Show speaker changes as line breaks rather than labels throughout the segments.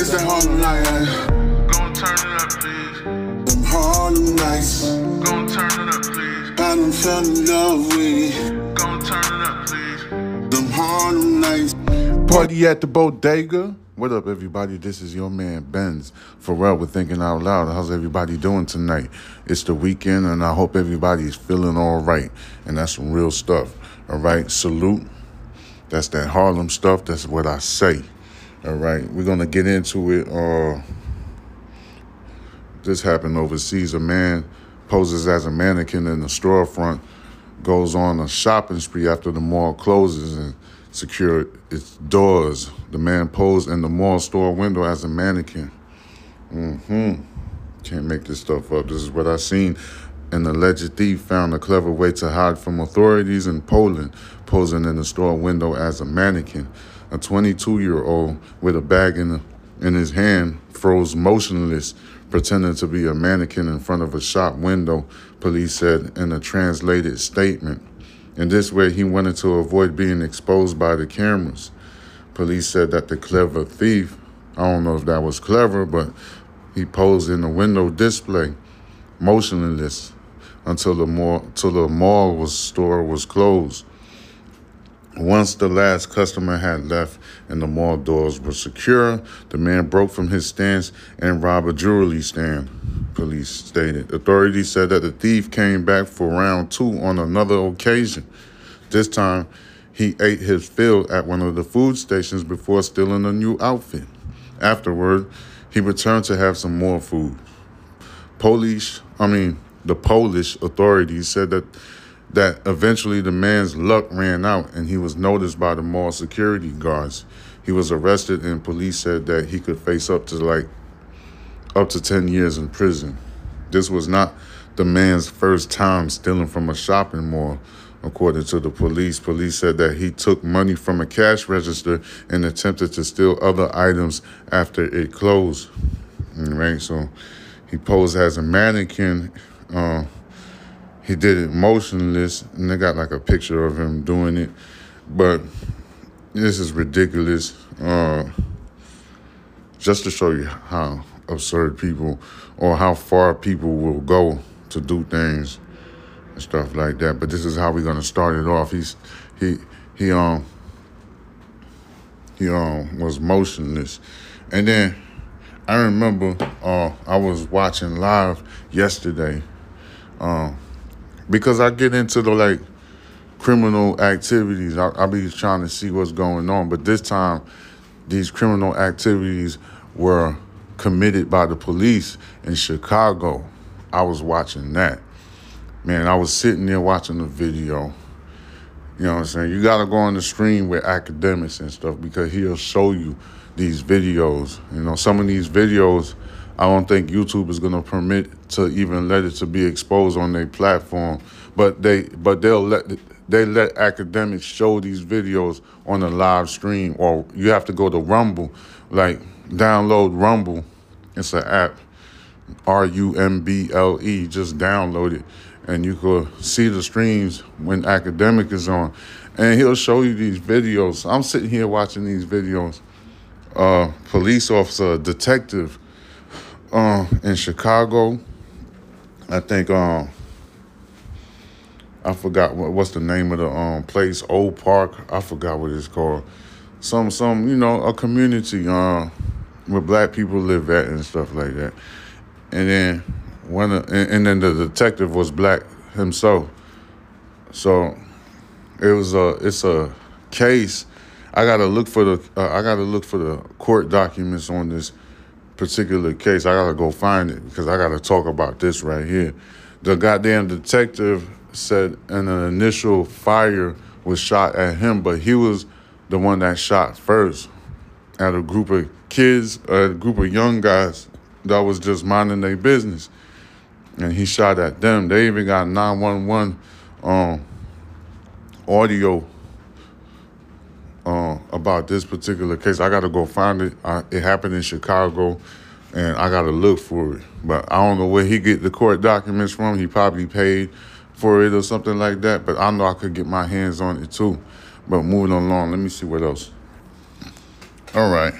It's that Harlem night.
Gon' turn it up, please.
Them Harlem nights.
Gon' turn it up, please.
I done fell in love with
Gon' turn it up, please.
them Harlem nights.
Party at the bodega. What up, everybody? This is your man Benz Pharrell with Thinking Out Loud. How's everybody doing tonight? It's the weekend, and I hope everybody's feeling all right. And that's some real stuff. All right, salute. That's that Harlem stuff. That's what I say. All right, we're gonna get into it. Uh, this happened overseas. A man poses as a mannequin in the storefront, goes on a shopping spree after the mall closes and secure its doors. The man posed in the mall store window as a mannequin. Mm hmm Can't make this stuff up. This is what I seen. An alleged thief found a clever way to hide from authorities in Poland, posing in the store window as a mannequin. A 22 year old with a bag in, in his hand froze motionless, pretending to be a mannequin in front of a shop window, police said in a translated statement. In this way, he wanted to avoid being exposed by the cameras. Police said that the clever thief, I don't know if that was clever, but he posed in the window display, motionless, until the mall, till the mall was store was closed. Once the last customer had left and the mall doors were secure, the man broke from his stance and robbed a jewelry stand, police stated. Authorities said that the thief came back for round two on another occasion. This time, he ate his fill at one of the food stations before stealing a new outfit. Afterward, he returned to have some more food. Polish, I mean, the Polish authorities said that that eventually the man's luck ran out and he was noticed by the mall security guards. He was arrested and police said that he could face up to like up to 10 years in prison. This was not the man's first time stealing from a shopping mall. According to the police, police said that he took money from a cash register and attempted to steal other items after it closed. Right, so he posed as a mannequin. Uh, he did it motionless, and they got like a picture of him doing it. But this is ridiculous. Uh, just to show you how absurd people or how far people will go to do things and stuff like that. But this is how we're gonna start it off. He's he he um he um was motionless, and then I remember uh I was watching live yesterday, um because I get into the like criminal activities. I, I be trying to see what's going on, but this time these criminal activities were committed by the police in Chicago. I was watching that. Man, I was sitting there watching the video. You know what I'm saying? You gotta go on the stream with Akademiks and stuff because he'll show you these videos. You know, some of these videos I don't think YouTube is gonna permit to even let it to be exposed on their platform. But they but they'll let they let Akademiks show these videos on a live stream or you have to go to Rumble, like download Rumble. It's an app. R U M B L E. Just download it and you could see the streams when academic is on. And he'll show you these videos. I'm sitting here watching these videos. Uh, police officer, detective uh, in Chicago. I think um, I forgot what, what's the name of the um place, Old Park. I forgot what it's called. Some some you know a community uh, where black people live at and stuff like that. And then one and, and then the detective was black himself. So it was a it's a case. I gotta look for the uh, I gotta look for the court documents on this particular case. I gotta go find it because I gotta talk about this right here. The goddamn detective said an initial fire was shot at him, but he was the one that shot first at a group of kids, a group of young guys that was just minding their business. And he shot at them. They even got 911 um, audio uh, about this particular case. I got to go find it. I, it happened in Chicago, and I got to look for it. But I don't know where he get the court documents from. He probably paid for it or something like that. But I know I could get my hands on it too. But moving along, let me see what else. All right.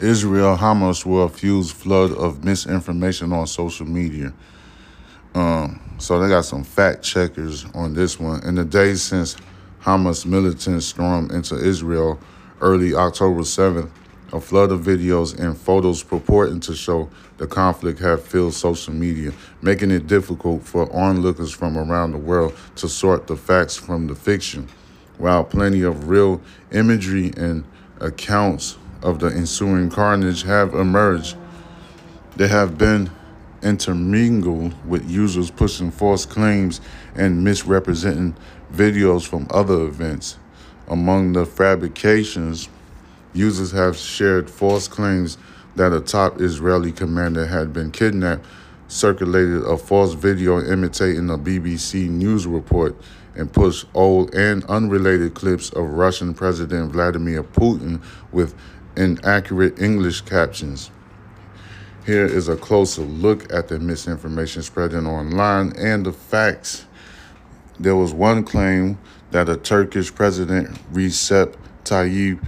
Israel Hamas war fused flood of misinformation on social media. Um, so they got some fact checkers on this one. In the days since Hamas militants stormed into Israel early October 7th, a flood of videos and photos purporting to show the conflict have filled social media, making it difficult for onlookers from around the world to sort the facts from the fiction. While plenty of real imagery and accounts of the ensuing carnage have emerged, they have been intermingled with users pushing false claims and misrepresenting videos from other events. Among the fabrications, users have shared false claims that a top Israeli commander had been kidnapped, circulated a false video imitating a BBC news report, and pushed old and unrelated clips of Russian President Vladimir Putin with inaccurate English captions. Here is a closer look at the misinformation spreading online and the facts. There was one claim that a Turkish president, Recep Tayyip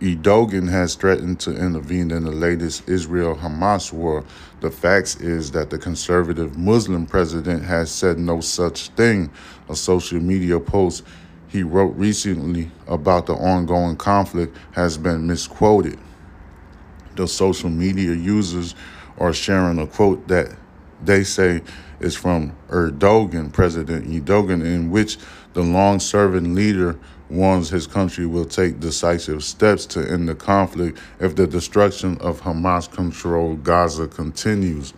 Erdogan, has threatened to intervene in the latest Israel Hamas war. The facts is that the conservative Muslim president has said no such thing. A social media post he wrote recently about the ongoing conflict has been misquoted. The social media users are sharing a quote that they say is from Erdogan, President Erdogan, in which the long serving leader warns his country will take decisive steps to end the conflict if the destruction of Hamas controlled Gaza continues.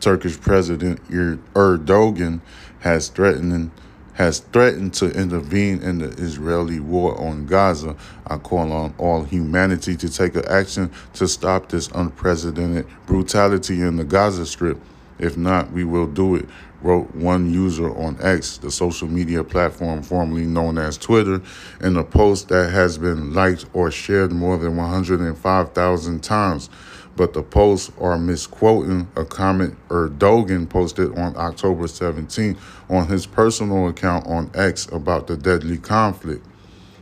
Turkish President er-, Erdogan has threatened has threatened to intervene in the Israeli war on Gaza. I call on all humanity to take action to stop this unprecedented brutality in the Gaza Strip. If not, we will do it, wrote one user on X, the social media platform formerly known as Twitter, in a post that has been liked or shared more than 105,000 times but the posts are misquoting a comment Erdogan posted on October 17 on his personal account on X about the deadly conflict.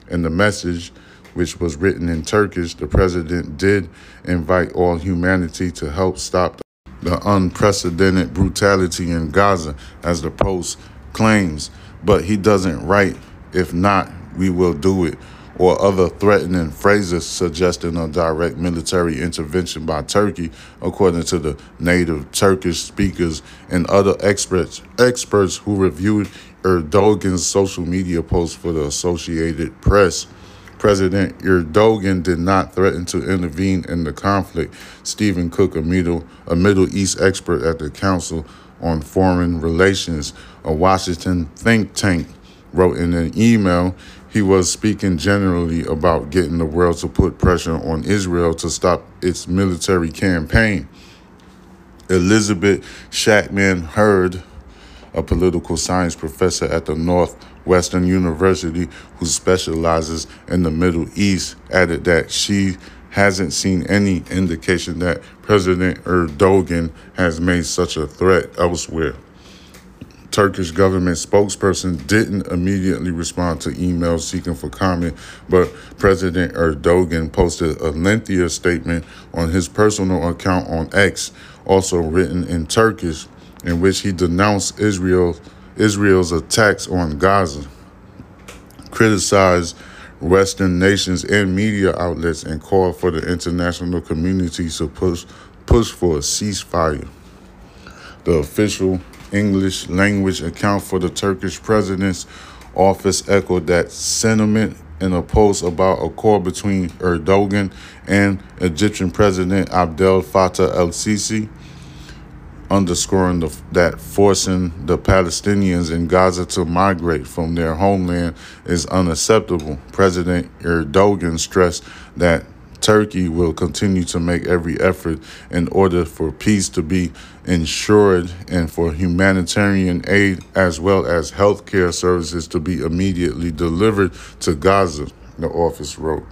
In the message, which was written in Turkish, the president did invite all humanity to help stop the unprecedented brutality in Gaza, as the post claims, but he doesn't write, if not, we will do it or other threatening phrases suggesting a direct military intervention by Turkey, according to the native Turkish speakers and other experts experts who reviewed Erdogan's social media posts for the Associated Press. President Erdogan did not threaten to intervene in the conflict. Steven Cook, a Middle, a Middle East expert at the Council on Foreign Relations, a Washington think tank, wrote in an email he was speaking generally about getting the world to put pressure on Israel to stop its military campaign. Elizabeth Shackman Hurd, a political science professor at the Northwestern University who specializes in the Middle East, added that she hasn't seen any indication that President Erdogan has made such a threat elsewhere. Turkish government spokesperson didn't immediately respond to emails seeking for comment, but President Erdogan posted a lengthier statement on his personal account on X, also written in Turkish, in which he denounced Israel, Israel's attacks on Gaza, criticized Western nations and media outlets, and called for the international community to push, push for a ceasefire. The official English language account for the Turkish president's office echoed that sentiment in a post about a call between Erdogan and Egyptian President Abdel Fattah el Sisi, underscoring the, that forcing the Palestinians in Gaza to migrate from their homeland is unacceptable. President Erdogan stressed that Turkey will continue to make every effort in order for peace to be ensured and for humanitarian aid as well as health care services to be immediately delivered to Gaza, the office wrote.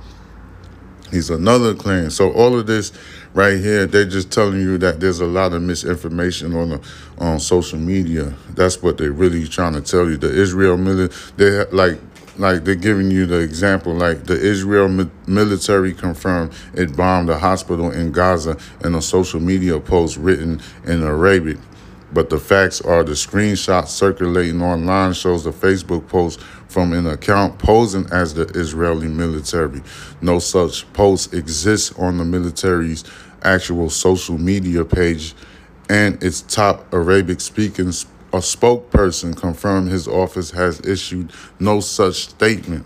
He's another claim. So all of this right here, they're just telling you that there's a lot of misinformation on the, on social media. That's what they're really trying to tell you. The Israel military, they like like they're giving you the example like the Israel mi- military confirmed it bombed a hospital in Gaza in a social media post written in Arabic. But the facts are the screenshot circulating online shows a Facebook post from an account posing as the Israeli military. No such post exists on the military's actual social media page, and its top Arabic speaking a spokesperson confirmed his office has issued no such statement.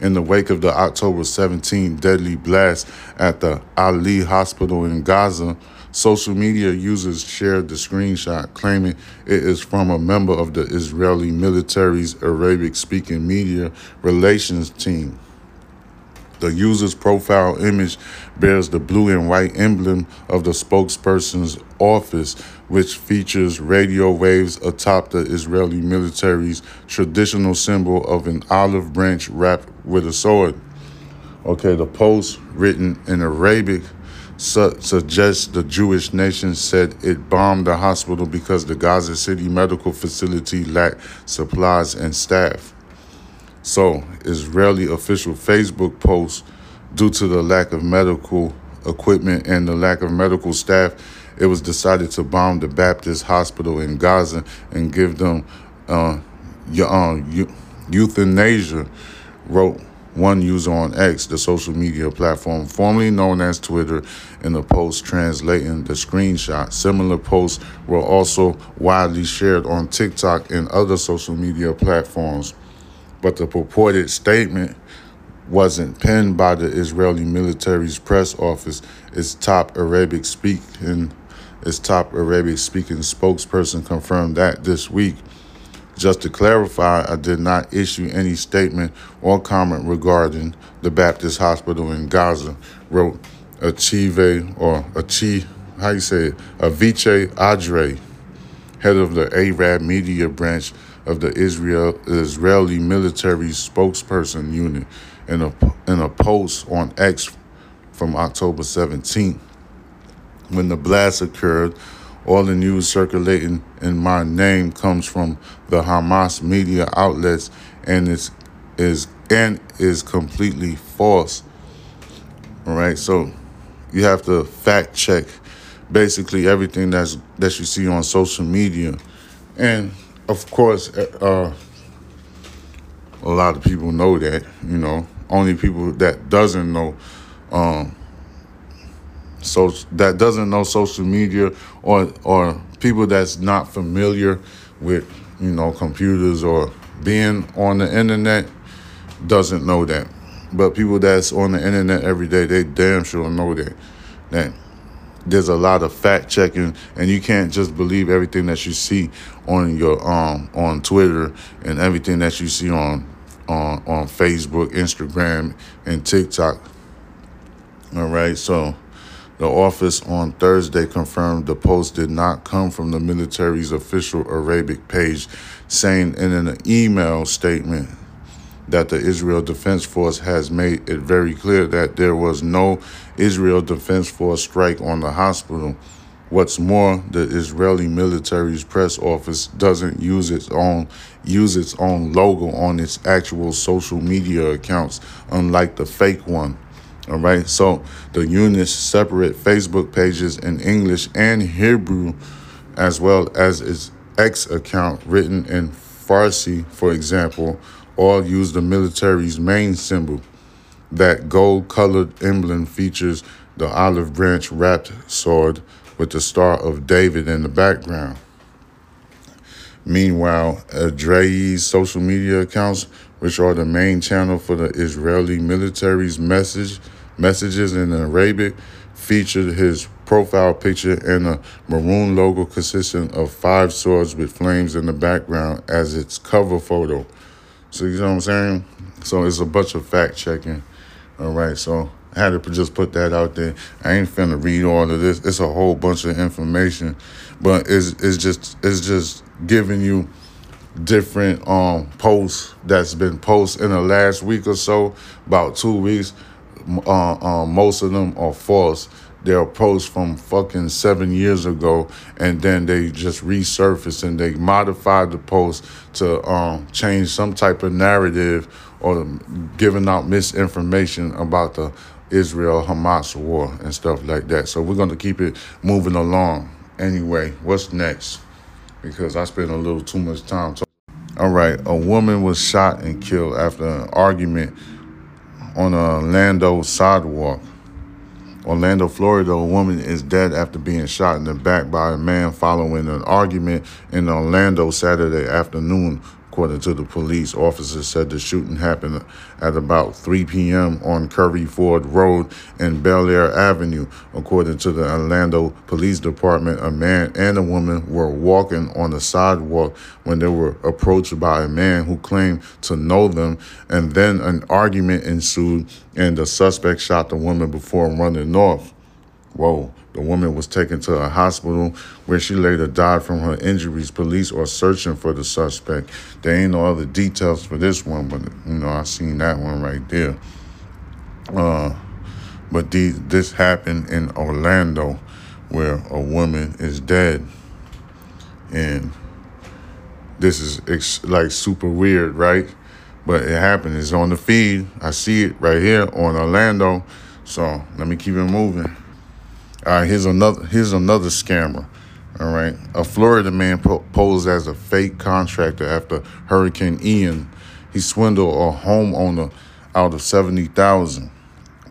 In the wake of the October 17 deadly blast at the Ahli Hospital in Gaza, social media users shared the screenshot claiming it is from a member of the Israeli military's Arabic speaking media relations team. The user's profile image bears the blue and white emblem of the spokesperson's office, which features radio waves atop the Israeli military's traditional symbol of an olive branch wrapped with a sword. Okay, the post, written in Arabic, su- suggests the Jewish nation said it bombed the hospital because the Gaza City medical facility lacked supplies and staff. So, Israeli official Facebook post due to the lack of medical equipment and the lack of medical staff, it was decided to bomb the Baptist hospital in Gaza and give them uh, uh, euthanasia, wrote one user on X, the social media platform formerly known as Twitter, in a post translating the screenshot. Similar posts were also widely shared on TikTok and other social media platforms but the purported statement wasn't penned by the Israeli military's press office. Its top Arabic speaking its top Arabic speaking spokesperson confirmed that this week. Just to clarify, I did not issue any statement or comment regarding the Baptist Hospital in Gaza, wrote Achieve or Achi, how you say it, Avichay Adraee, head of the Arab media branch of the Israel Israeli military spokesperson unit in a in a post on X from October 17th. When the blast occurred, all the news circulating in my name comes from the Hamas media outlets and is is and is completely false. All right, so you have to fact check basically everything that's that you see on social media. And of course, uh, a lot of people know that. You know, only people that doesn't know, um, so that doesn't know social media or or people that's not familiar with you know computers or being on the internet doesn't know that. But people that's on the internet every day, they damn sure know that that there's a lot of fact checking and you can't just believe everything that you see on your um on Twitter and everything that you see on on on Facebook, Instagram, and TikTok. All right, so the office on Thursday confirmed the post did not come from the military's official Arabic page, saying in an email statement that the Israel Defense Force has made it very clear that there was no Israel Defense Force strike on the hospital. What's more, the Israeli military's press office doesn't use its own use its own logo on its actual social media accounts, unlike the fake one. All right, so the units separate Facebook pages in English and Hebrew, as well as its X account written in Farsi, for example, all use the military's main symbol. That gold colored emblem features the olive branch wrapped sword with the Star of David in the background. Meanwhile, Adraee's social media accounts, which are the main channel for the Israeli military's message messages in Arabic, featured his profile picture and a maroon logo consisting of five swords with flames in the background as its cover photo. So you know what I'm saying? So it's a bunch of fact checking. All right, so I had to just put that out there. I ain't finna read all of this. It's a whole bunch of information, but it's it's just it's just giving you different um posts that's been posted in the last week or so, about two weeks. Uh, um, most of them are false. They're posts from fucking seven years ago, and then they just resurface and they modify the post to um, change some type of narrative or giving out misinformation about the Israel Hamas war and stuff like that. So we're to keep it moving along. Anyway, what's next? Because I spent a little too much time talking. All right, a woman was shot and killed after an argument on a Orlando sidewalk. Orlando, Florida, a woman is dead after being shot in the back by a man following an argument in Orlando Saturday afternoon According to the police, officers said the shooting happened at about 3 p.m. on Curry Ford Road and Bel Air Avenue. According to the Orlando Police Department, a man and a woman were walking on the sidewalk when they were approached by a man who claimed to know them, and then an argument ensued, and the suspect shot the woman before running off. Whoa. The woman was taken to a hospital where she later died from her injuries. Police are searching for the suspect. There ain't no other details for this one, but you know, I seen that one right there. Uh, but the, this happened in Orlando where a woman is dead. And this is ex- like super weird, right? But it happened. It's on the feed. I see it right here on Orlando. So let me keep it moving. All right, here's another here's another scammer. All right, a Florida man po- posed as a fake contractor after Hurricane Ian. He swindled a homeowner out of seventy thousand.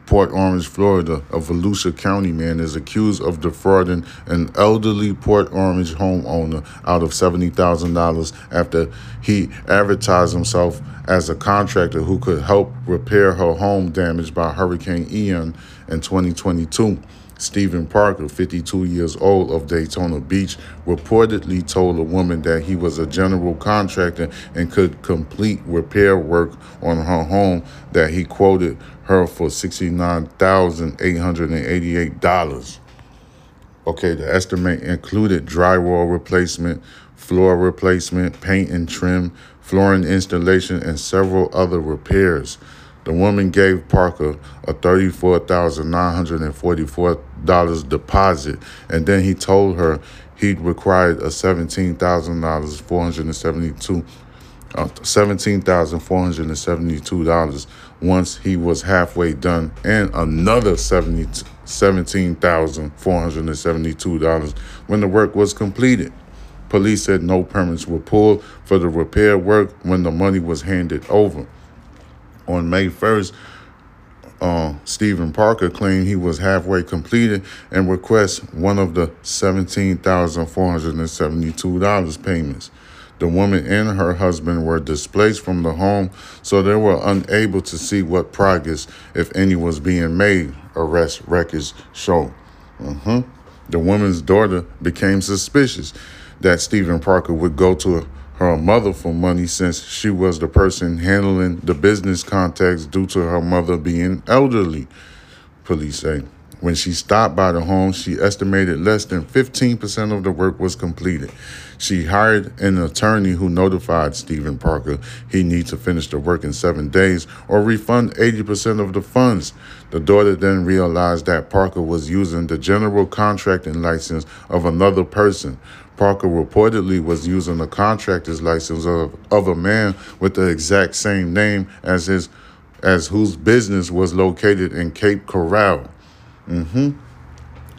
Port Orange, Florida, a Volusia County man is accused of defrauding an elderly Port Orange homeowner out of $70,000 after he advertised himself as a contractor who could help repair her home damaged by Hurricane Ian in 2022. Stephen Parker, 52 years old of Daytona Beach, reportedly told a woman that he was a general contractor and could complete repair work on her home that he quoted her for $69,888. Okay, the estimate included drywall replacement, floor replacement, paint and trim, flooring installation, and several other repairs. The woman gave Parker a $34,944 deposit, and then he told her he required a $17,000, 472 uh, $17,472 once he was halfway done, and another 70, $17,472 when the work was completed. Police said no permits were pulled for the repair work when the money was handed over. On May 1st, uh, Stephen Parker claimed he was halfway completed and requests one of the $17,472 payments. The woman and her husband were displaced from the home, so they were unable to see what progress, if any, was being made, arrest records show. Uh-huh. The woman's daughter became suspicious that Stephen Parker would go to her mother for money since she was the person handling the business contacts due to her mother being elderly, police say. When she stopped by the home, she estimated less than 15% of the work was completed. She hired an attorney who notified Stephen Parker he needs to finish the work in seven days or refund 80% of the funds. The daughter then realized that Parker was using the general contracting license of another person. Parker reportedly was using the contractor's license of, of a man with the exact same name as his as whose business was located in Cape Coral. Mm-hmm.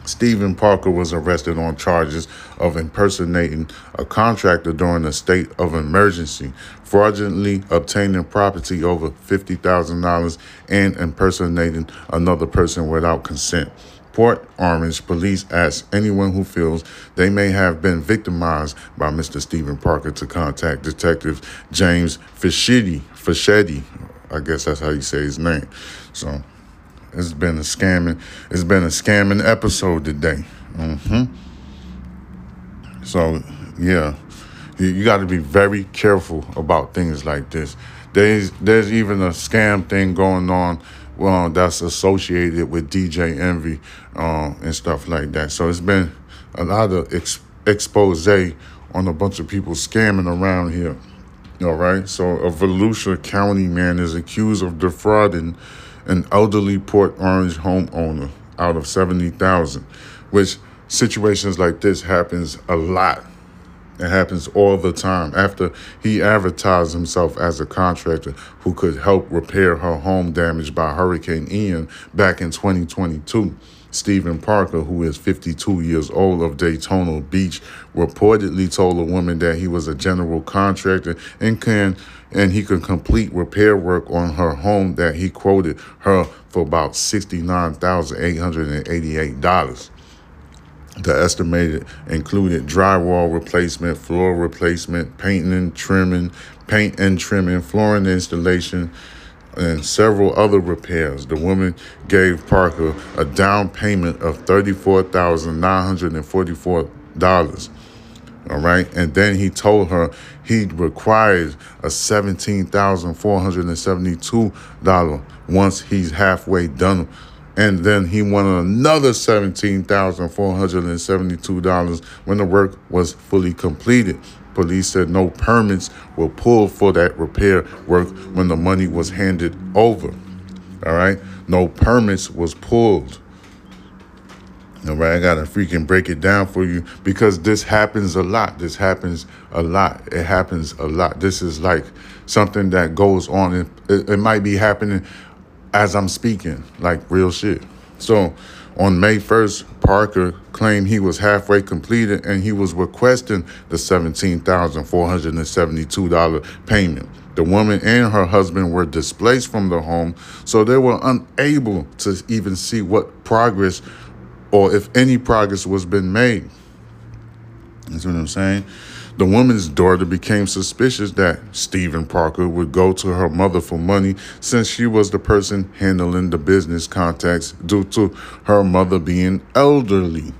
Stephen Parker was arrested on charges of impersonating a contractor during a state of emergency, fraudulently obtaining property over $50,000, and impersonating another person without consent. Port Orange police asked anyone who feels they may have been victimized by Mr. Stephen Parker to contact Detective James Fischetti. Fischetti, I guess that's how you say his name. So it's been a scamming. It's been a scamming episode today. Mm-hmm. So yeah, you, you got to be very careful about things like this. There's there's even a scam thing going on. Well, that's associated with DJ Envy uh, and stuff like that. So it's been a lot of ex- expose on a bunch of people scamming around here. All right. So a Volusia County man is accused of defrauding an elderly Port Orange homeowner out of 70,000, which situations like this happens a lot. It happens all the time. After he advertised himself as a contractor who could help repair her home damaged by Hurricane Ian back in 2022. Stephen Parker, who is 52 years old of Daytona Beach, reportedly told a woman that he was a general contractor and can and he could complete repair work on her home that he quoted her for about $69,888. The estimated included drywall replacement, floor replacement, painting and trimming, paint and trimming, flooring installation, and several other repairs. The woman gave Parker a down payment of $34,944. All right. And then he told her he requires a $17,472 once he's halfway done. And then he won another $17,472 when the work was fully completed. Police said no permits were pulled for that repair work when the money was handed over. All right. No permits was pulled. All right, I gotta freaking break it down for you because this happens a lot. This happens a lot. It happens a lot. This is like something that goes on. It, it, it might be happening as I'm speaking, like real shit. So on May 1st, Parker claimed he was halfway completed and he was requesting the $17,472 payment. The woman and her husband were displaced from the home, so they were unable to even see what progress or if any progress was been made. That's what I'm saying. The woman's daughter became suspicious that Stephen Parker would go to her mother for money since she was the person handling the business contacts due to her mother being elderly.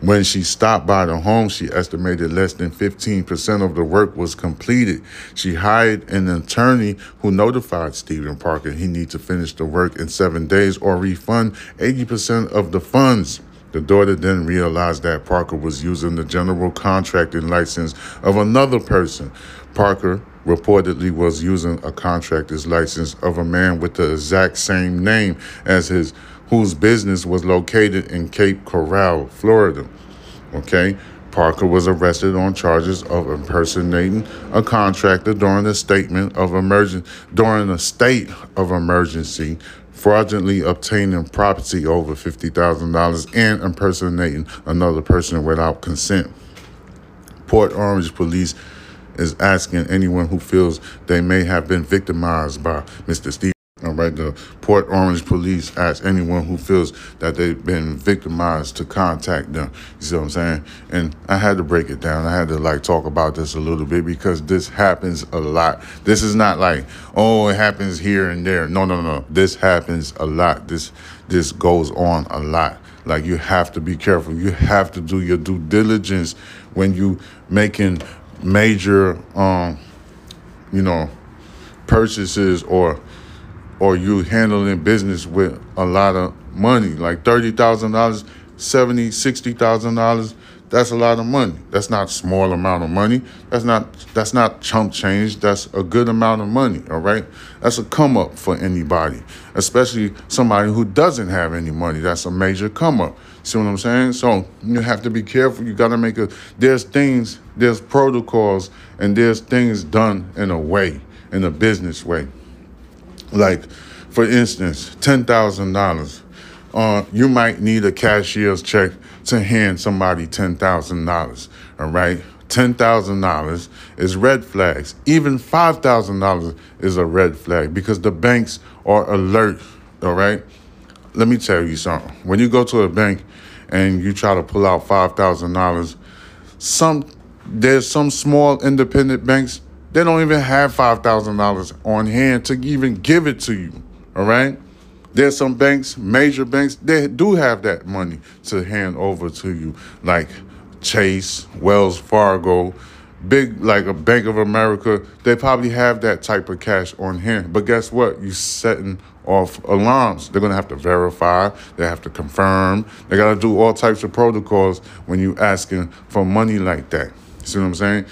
When she stopped by the home, she estimated less than 15% of the work was completed. She hired an attorney who notified Stephen Parker he needed to finish the work in seven days or refund 80% of the funds. The daughter then realized that Parker was using the general contracting license of another person. Parker reportedly was using a contractor's license of a man with the exact same name as his whose business was located in Cape Coral, Florida. Okay? Parker was arrested on charges of impersonating a contractor during a statement of emergency during a state of emergency, fraudulently obtaining property over $50,000 and impersonating another person without consent. Port Orange police is asking anyone who feels they may have been victimized by Mr. Steve. Right, the Port Orange police ask anyone who feels that they've been victimized to contact them. You see what I'm saying? And I had to break it down. I had to like talk about this a little bit because this happens a lot. This is not like, oh, it happens here and there. No, no, no. This happens a lot. This this goes on a lot. Like you have to be careful. You have to do your due diligence when you making major um, you know, purchases or or you handling business with a lot of money, like thirty thousand dollars, seventy, sixty thousand dollars. That's a lot of money. That's not small amount of money. That's not that's not chump change. That's a good amount of money. All right. That's a come up for anybody, especially somebody who doesn't have any money. That's a major come up. See what I'm saying? So you have to be careful. You got to make a. There's things. There's protocols, and there's things done in a way, in a business way. Like, for instance, ten thousand dollars. Uh, you might need a cashier's check to hand somebody ten thousand dollars. All right, ten thousand dollars is red flags. Even five thousand dollars is a red flag because the banks are alert. All right. Let me tell you something. When you go to a bank and you try to pull out five thousand dollars, some there's some small independent banks they don't even have $5,000 on hand to even give it to you. All right? There's some banks, major banks, they do have that money to hand over to you, like Chase, Wells Fargo, big like a Bank of America. They probably have that type of cash on hand. But guess what? You setting off alarms. They're gonna have to verify. They have to confirm. They gotta do all types of protocols when you asking for money like that. See what I'm saying?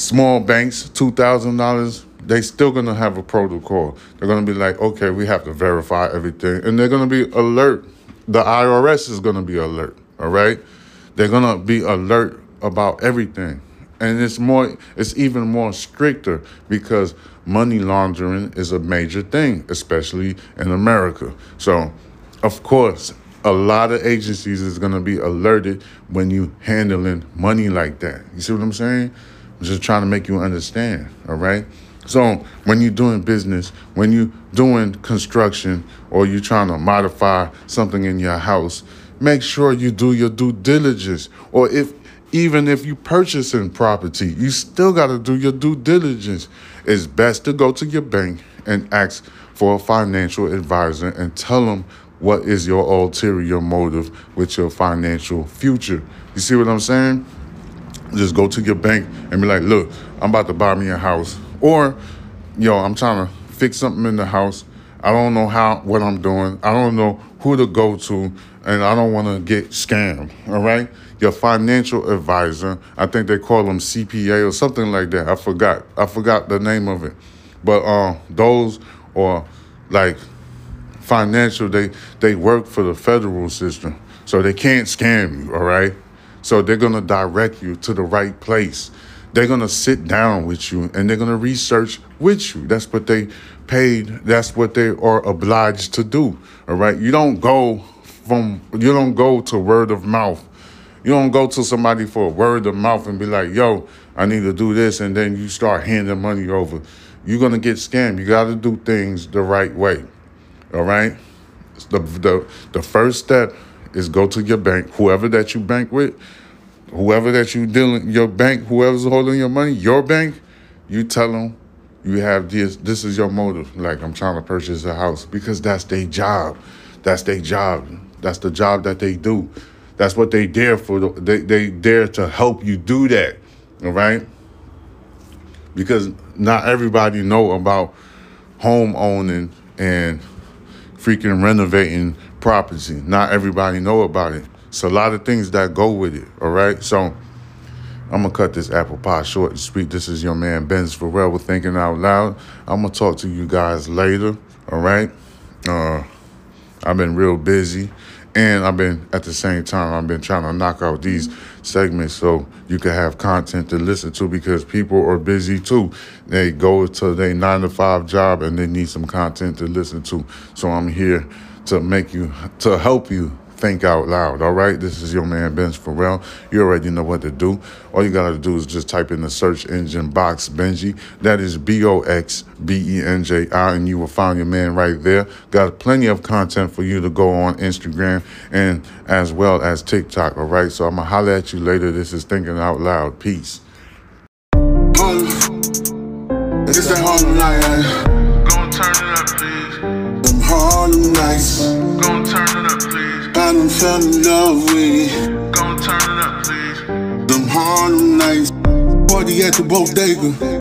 Small banks, two thousand dollars. they still gonna have a protocol. They're gonna be like, okay, we have to verify everything, and they're gonna be alert. The IRS is gonna be alert. All right, they're gonna be alert about everything, and it's more. It's even more stricter because money laundering is a major thing, especially in America. So, of course, a lot of agencies is gonna be alerted when you handling money like that. You see what I'm saying? Just trying to make you understand. All right. So when you're doing business, when you're doing construction, or you're trying to modify something in your house, make sure you do your due diligence. Or if even if you purchasing property, you still got to do your due diligence. It's best to go to your bank and ask for a financial advisor and tell them what is your ulterior motive with your financial future. You see what I'm saying? Just go to your bank and be like, look, I'm about to buy me a house. Or, yo, I'm trying to fix something in the house. I don't know how what I'm doing. I don't know who to go to, and I don't want to get scammed. All right, your financial advisor. I think they call them CPA or something like that. I forgot. I forgot the name of it. But uh, those or like financial, they they work for the federal system, so they can't scam you. All right, so they're gonna direct you to the right place. They're gonna sit down with you and they're gonna research with you. That's what they paid. That's what they are obliged to do. All right. You don't go from you don't go to word of mouth. You don't go to somebody for word of mouth and be like, yo, I need to do this, and then you start handing money over. You're gonna get scammed. You gotta do things the right way. All right. The the the first step is go to your bank, whoever that you bank with, whoever that you dealing your bank, whoever's holding your money, your bank, you tell them you have this this is your motive. Like i'm trying to purchase a house because that's their job. That's their job. That's the job that they do. That's what they dare for. They they dare to help you do that all right? Because not everybody know about home owning and freaking renovating property not everybody know about it it's a lot of things that go with it all right so I'm gonna cut this apple pie short and sweet. This is your man Benz Pharrell with Thinking Out Loud. I'm gonna talk to you guys later. All right. Uh, I've been real busy, and I've been at the same time I've been trying to knock out these segments so you can have content to listen to because people are busy too. They go to their nine to five job and they need some content to listen to. So I'm here to make you to help you think out loud. All right, this is your man Benj Pharrell. You already know what to do. All you gotta do is just type in the search engine box Benji. That is B O X B E N J I, and you will find your man right there. Got plenty of content for you to go on Instagram and as well as TikTok. All right, so I'm gonna holler at you later. This is thinking out loud. Peace.
Harlem. It's that. Nights.
Gon' turn it up, please.
I done fell in love with it.
Gon' turn it up, please.
Them Harlem nights. Party at the bodega.